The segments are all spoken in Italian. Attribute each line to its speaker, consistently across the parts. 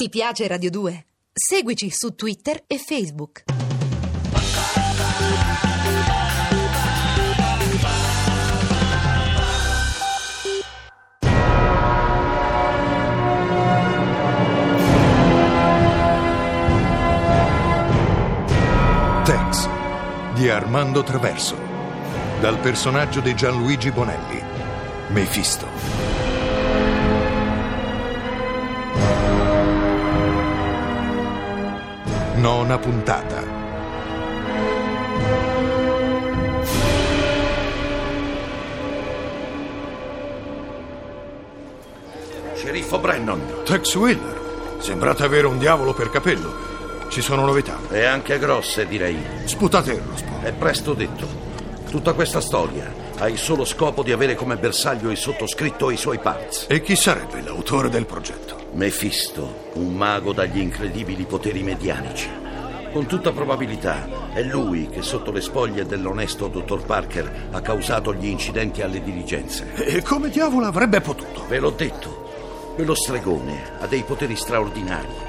Speaker 1: Ti piace Radio 2? Seguici su Twitter e Facebook.
Speaker 2: Tex di Armando Traverso dal personaggio di Gianluigi Bonelli Mefisto Nona puntata
Speaker 3: Sceriffo Brennan.
Speaker 2: Tex Wheeler sembrate avere un diavolo per capello ci sono novità
Speaker 3: E anche grosse, direi.
Speaker 2: sputate il rospo
Speaker 3: È presto detto. Tutta questa storia ha il solo scopo di avere come bersaglio il sottoscritto e i suoi parts.
Speaker 2: e chi sarebbe l'autore del progetto?
Speaker 3: Mefisto, un mago dagli incredibili poteri medianici. Con tutta probabilità è lui che sotto le spoglie dell'onesto dottor Parker ha causato gli incidenti alle diligenze.
Speaker 2: E come diavolo avrebbe potuto?
Speaker 3: Ve l'ho detto, quello stregone ha dei poteri straordinari.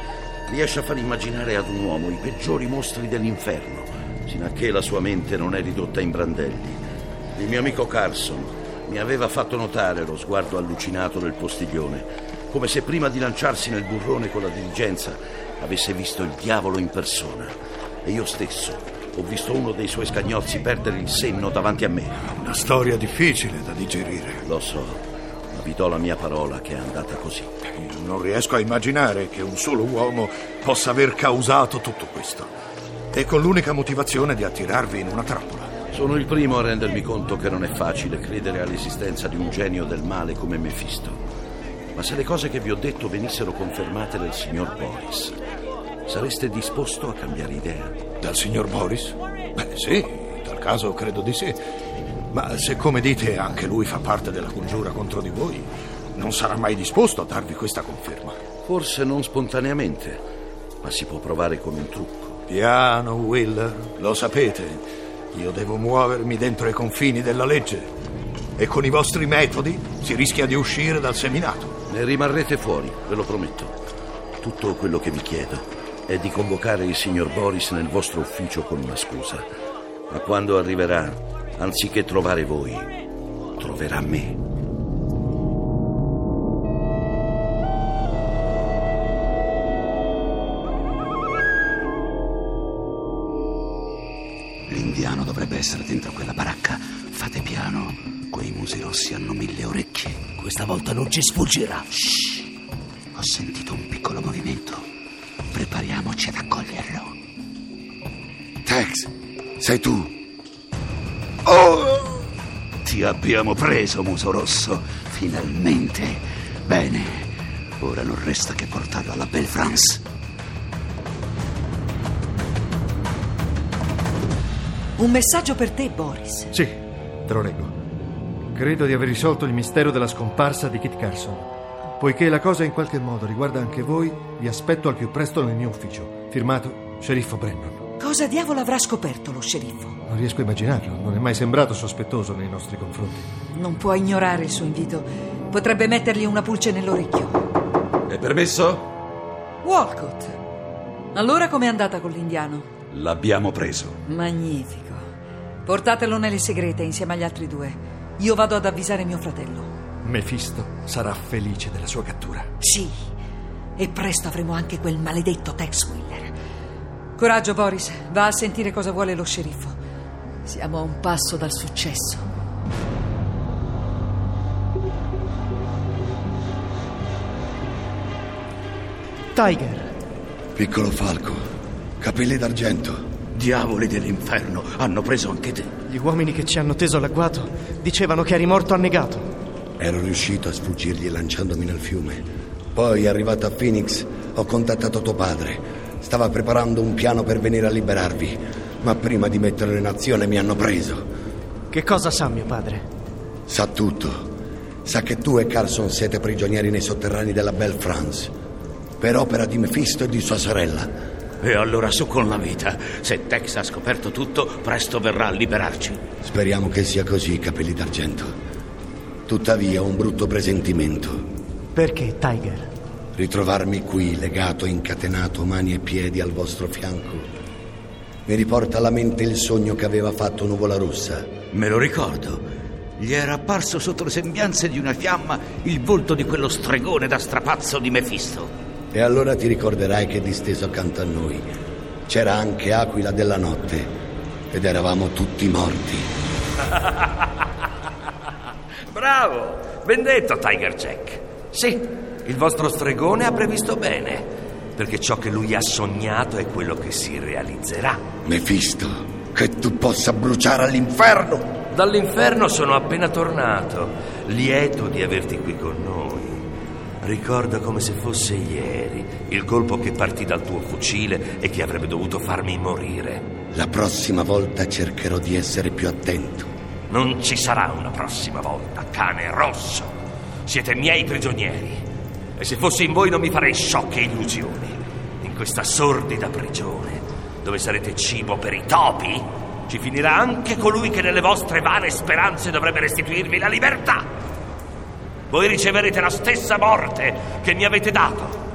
Speaker 3: Riesce a far immaginare ad un uomo i peggiori mostri dell'inferno, sino a che la sua mente non è ridotta in brandelli. Il mio amico Carson mi aveva fatto notare lo sguardo allucinato del postiglione, come se prima di lanciarsi nel burrone con la diligenza avesse visto il diavolo in persona. E io stesso ho visto uno dei suoi scagnozzi perdere il senno davanti a me.
Speaker 2: Una storia difficile da digerire.
Speaker 3: Lo so, ma vi do la mia parola che è andata così.
Speaker 2: Io non riesco a immaginare che un solo uomo possa aver causato tutto questo. E con l'unica motivazione di attirarvi in una trappola.
Speaker 3: Sono il primo a rendermi conto che non è facile credere all'esistenza di un genio del male come Mefisto. Ma se le cose che vi ho detto venissero confermate dal signor Boris, sareste disposto a cambiare idea?
Speaker 2: Dal signor Boris? Beh, sì, in tal caso credo di sì. Ma se come dite anche lui fa parte della congiura contro di voi, non sarà mai disposto a darvi questa conferma.
Speaker 3: Forse non spontaneamente, ma si può provare con un trucco.
Speaker 2: Piano, Will, lo sapete. Io devo muovermi dentro i confini della legge. E con i vostri metodi si rischia di uscire dal seminato.
Speaker 3: Ne rimarrete fuori, ve lo prometto. Tutto quello che vi chiedo è di convocare il signor Boris nel vostro ufficio con una scusa. Ma quando arriverà, anziché trovare voi, troverà me.
Speaker 4: L'indiano dovrebbe essere dentro quella baracca. Fate piano. Quei musi rossi hanno mille orecchie.
Speaker 5: Questa volta non ci sfuggirà.
Speaker 4: Shh. Ho sentito un piccolo movimento. Prepariamoci ad accoglierlo.
Speaker 6: Tex, sei tu? Oh!
Speaker 4: Ti abbiamo preso, muso rosso. Finalmente. Bene. Ora non resta che portarlo alla Belle France.
Speaker 1: Un messaggio per te, Boris.
Speaker 7: Sì, te lo leggo. Credo di aver risolto il mistero della scomparsa di Kit Carson. Poiché la cosa in qualche modo riguarda anche voi, vi aspetto al più presto nel mio ufficio. Firmato Sceriffo Brennan.
Speaker 1: Cosa diavolo avrà scoperto lo sceriffo?
Speaker 7: Non riesco a immaginarlo, non è mai sembrato sospettoso nei nostri confronti.
Speaker 1: Non può ignorare il suo invito. Potrebbe mettergli una pulce nell'orecchio.
Speaker 8: È permesso?
Speaker 1: Walcott. Allora com'è andata con l'indiano?
Speaker 8: L'abbiamo preso.
Speaker 1: Magnifico. Portatelo nelle segrete insieme agli altri due. Io vado ad avvisare mio fratello.
Speaker 7: Mefisto sarà felice della sua cattura.
Speaker 1: Sì. E presto avremo anche quel maledetto Tex Wheeler. Coraggio, Boris. Va a sentire cosa vuole lo sceriffo. Siamo a un passo dal successo.
Speaker 5: Tiger,
Speaker 6: Piccolo falco, capelli d'argento.
Speaker 4: Diavoli dell'inferno, hanno preso anche te.
Speaker 5: gli uomini che ci hanno teso l'agguato dicevano che eri morto annegato.
Speaker 6: Ero riuscito a sfuggirgli lanciandomi nel fiume. Poi, arrivato a Phoenix, ho contattato tuo padre. Stava preparando un piano per venire a liberarvi, ma prima di metterlo in azione mi hanno preso.
Speaker 5: Che cosa sa mio padre?
Speaker 6: Sa tutto. Sa che tu e Carson siete prigionieri nei sotterranei della Belle France. Per opera di Mefisto e di sua sorella.
Speaker 4: E allora su con la vita. Se Tex ha scoperto tutto, presto verrà a liberarci.
Speaker 6: Speriamo che sia così, capelli d'argento. Tuttavia ho un brutto presentimento.
Speaker 5: Perché, Tiger?
Speaker 6: Ritrovarmi qui, legato, incatenato, mani e piedi al vostro fianco, mi riporta alla mente il sogno che aveva fatto Nuvola Rossa.
Speaker 3: Me lo ricordo. Gli era apparso sotto le sembianze di una fiamma il volto di quello stregone da strapazzo di Mefisto.
Speaker 6: E allora ti ricorderai che disteso accanto a noi c'era anche Aquila della notte ed eravamo tutti morti.
Speaker 8: Bravo! Ben detto, Tiger Jack. Sì, il vostro stregone ha previsto bene, perché ciò che lui ha sognato è quello che si realizzerà.
Speaker 6: Mefisto, che tu possa bruciare all'inferno!
Speaker 8: Dall'inferno sono appena tornato, lieto di averti qui con noi. Ricordo come se fosse ieri il colpo che partì dal tuo fucile e che avrebbe dovuto farmi morire.
Speaker 6: La prossima volta cercherò di essere più attento.
Speaker 8: Non ci sarà una prossima volta, cane rosso. Siete miei prigionieri. E se fossi in voi non mi farei sciocche illusioni. In questa sordida prigione, dove sarete cibo per i topi, ci finirà anche colui che nelle vostre vane speranze dovrebbe restituirvi la libertà. Voi riceverete la stessa morte che mi avete dato.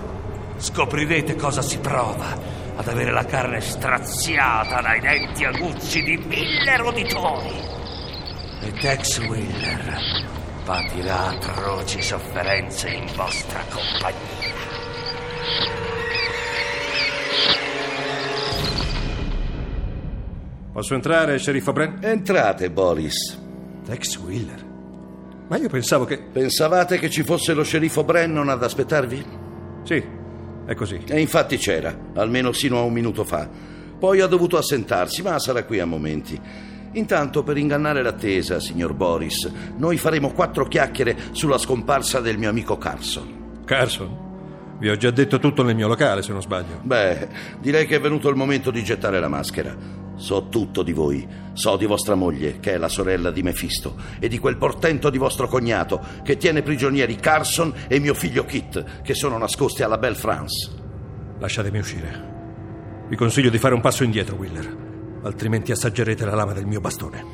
Speaker 8: Scoprirete cosa si prova ad avere la carne straziata dai denti aguzzi di mille roditori. E Tex Wheeler patirà atroci sofferenze in vostra compagnia.
Speaker 7: Posso entrare, sceriffo Bren?
Speaker 3: Entrate, Boris.
Speaker 7: Tex Wheeler? Ma io pensavo che...
Speaker 3: Pensavate che ci fosse lo sceriffo Brennan ad aspettarvi?
Speaker 7: Sì, è così.
Speaker 3: E infatti c'era, almeno sino a un minuto fa. Poi ha dovuto assentarsi, ma sarà qui a momenti. Intanto, per ingannare l'attesa, signor Boris, noi faremo quattro chiacchiere sulla scomparsa del mio amico Carson.
Speaker 7: Carson? Vi ho già detto tutto nel mio locale, se non sbaglio.
Speaker 3: Beh, direi che è venuto il momento di gettare la maschera. So tutto di voi. So di vostra moglie, che è la sorella di Mefisto, e di quel portento di vostro cognato, che tiene prigionieri Carson e mio figlio Kit, che sono nascosti alla Belle France.
Speaker 7: Lasciatemi uscire. Vi consiglio di fare un passo indietro, Wheeler. Altrimenti assaggerete la lama del mio bastone.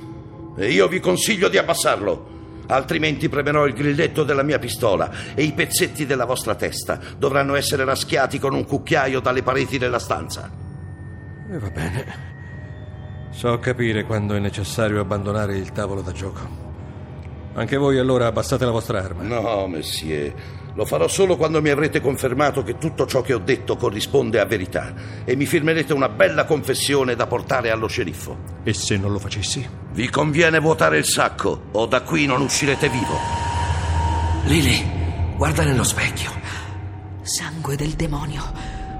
Speaker 3: E io vi consiglio di abbassarlo. Altrimenti premerò il grilletto della mia pistola e i pezzetti della vostra testa dovranno essere raschiati con un cucchiaio dalle pareti della stanza.
Speaker 7: E va bene. So capire quando è necessario abbandonare il tavolo da gioco. Anche voi allora abbassate la vostra arma.
Speaker 3: No, Messie. Lo farò solo quando mi avrete confermato che tutto ciò che ho detto corrisponde a verità e mi firmerete una bella confessione da portare allo sceriffo.
Speaker 7: E se non lo facessi?
Speaker 3: Vi conviene vuotare il sacco o da qui non uscirete vivo.
Speaker 8: Lily, guarda nello specchio.
Speaker 1: Sangue del demonio.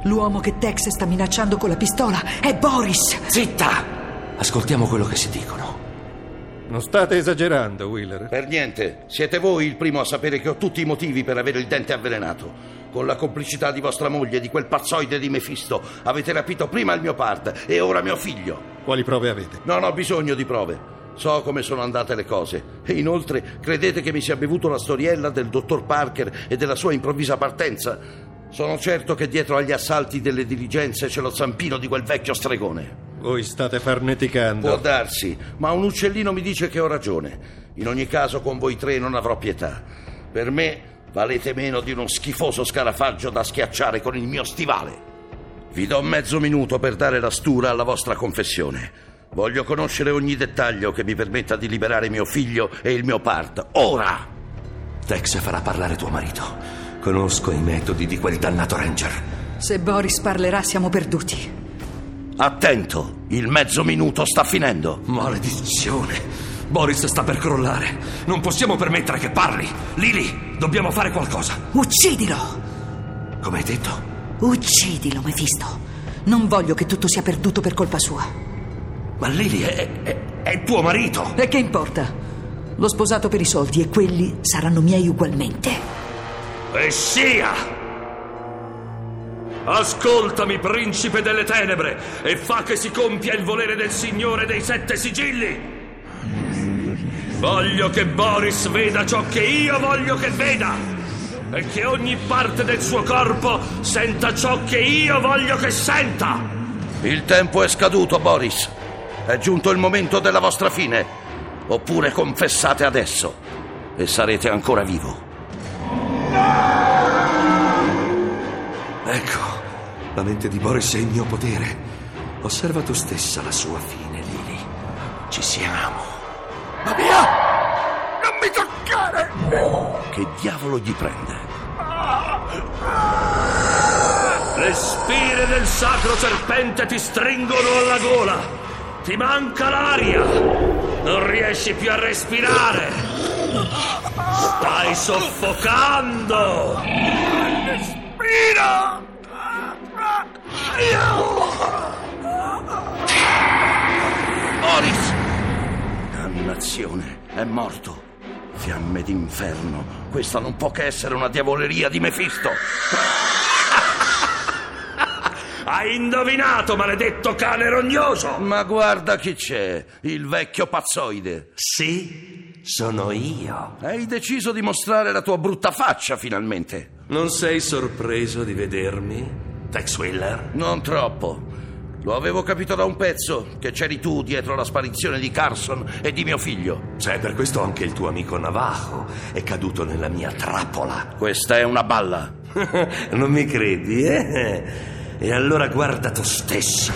Speaker 1: L'uomo che Tex sta minacciando con la pistola è Boris.
Speaker 8: Zitta! Ascoltiamo quello che si dicono.
Speaker 7: Non state esagerando, Wheeler.
Speaker 3: Per niente. Siete voi il primo a sapere che ho tutti i motivi per avere il dente avvelenato. Con la complicità di vostra moglie e di quel pazzoide di Mefisto avete rapito prima il mio part e ora mio figlio.
Speaker 7: Quali prove avete?
Speaker 3: Non ho bisogno di prove. So come sono andate le cose. E inoltre, credete che mi sia bevuto la storiella del dottor Parker e della sua improvvisa partenza? Sono certo che dietro agli assalti delle diligenze c'è lo zampino di quel vecchio stregone.
Speaker 7: Voi state farneticando.
Speaker 3: Può darsi, ma un uccellino mi dice che ho ragione. In ogni caso, con voi tre non avrò pietà. Per me valete meno di uno schifoso scarafaggio da schiacciare con il mio stivale. Vi do mezzo minuto per dare la stura alla vostra confessione. Voglio conoscere ogni dettaglio che mi permetta di liberare mio figlio e il mio part. Ora!
Speaker 8: Tex farà parlare tuo marito. Conosco i metodi di quel dannato Ranger.
Speaker 1: Se Boris parlerà siamo perduti.
Speaker 3: Attento, il mezzo minuto sta finendo.
Speaker 8: Maledizione! Boris sta per crollare. Non possiamo permettere che parli. Lily, dobbiamo fare qualcosa.
Speaker 1: Uccidilo!
Speaker 8: Come hai detto?
Speaker 1: Uccidilo, Mefisto. Non voglio che tutto sia perduto per colpa sua.
Speaker 8: Ma Lily è, è, è tuo marito.
Speaker 1: E che importa? L'ho sposato per i soldi e quelli saranno miei ugualmente.
Speaker 8: E sia! Ascoltami, principe delle tenebre, e fa che si compia il volere del Signore dei Sette Sigilli. Voglio che Boris veda ciò che io voglio che veda, e che ogni parte del suo corpo senta ciò che io voglio che senta.
Speaker 3: Il tempo è scaduto, Boris. È giunto il momento della vostra fine. Oppure confessate adesso e sarete ancora vivo.
Speaker 8: Ecco, la mente di Boris è il mio potere. Osserva tu stessa la sua fine, Lily. Ci siamo.
Speaker 3: Ma via! Non mi toccare! Che diavolo gli prende?
Speaker 8: Le spire del sacro serpente ti stringono alla gola. Ti manca l'aria. Non riesci più a respirare. Stai soffocando. Respira.
Speaker 3: Boris! Dannazione, è morto. Fiamme d'inferno. Questa non può che essere una diavoleria di Mefisto.
Speaker 8: Hai indovinato, maledetto cane rognoso.
Speaker 3: Ma guarda chi c'è, il vecchio pazzoide.
Speaker 8: Sì, sono io.
Speaker 3: Hai deciso di mostrare la tua brutta faccia finalmente.
Speaker 8: Non sei sorpreso di vedermi, Tex Wheeler?
Speaker 3: Non troppo. Lo avevo capito da un pezzo che c'eri tu dietro la sparizione di Carson e di mio figlio.
Speaker 8: Cioè, per questo anche il tuo amico Navajo è caduto nella mia trappola.
Speaker 3: Questa è una balla.
Speaker 8: non mi credi, eh? E allora guarda tu stesso.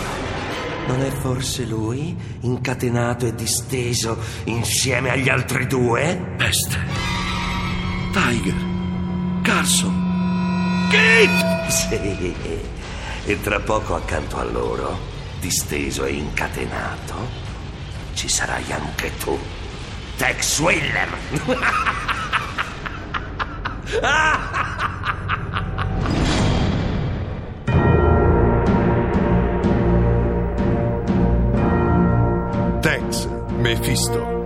Speaker 8: Non è forse lui, incatenato e disteso insieme agli altri due?
Speaker 3: Peste. Tiger. Carson. Kate!
Speaker 8: Sì. E tra poco accanto a loro, disteso e incatenato, ci sarai anche tu, Tex Wheeler.
Speaker 2: Tex Mephisto.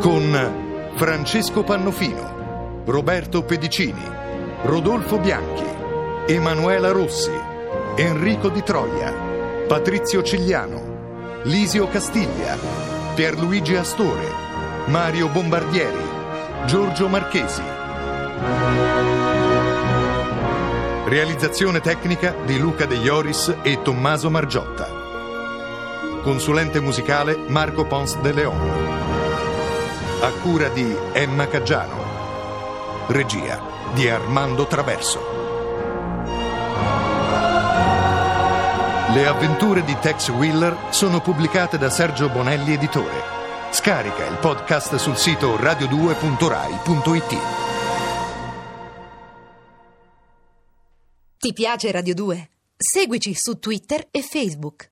Speaker 2: Con Francesco Pannofino, Roberto Pedicini, Rodolfo Bianchi, Emanuela Rossi, Enrico Di Troia, Patrizio Cigliano, Lisio Castiglia, Pierluigi Astore, Mario Bombardieri, Giorgio Marchesi. Realizzazione tecnica di Luca De Ioris e Tommaso Margiotta. Consulente musicale Marco Pons de Leon. A cura di Emma Caggiano. Regia di Armando Traverso. Le avventure di Tex Wheeler sono pubblicate da Sergio Bonelli Editore. Scarica il podcast sul sito radio2.rai.it.
Speaker 9: Ti piace Radio 2? Seguici su Twitter e Facebook.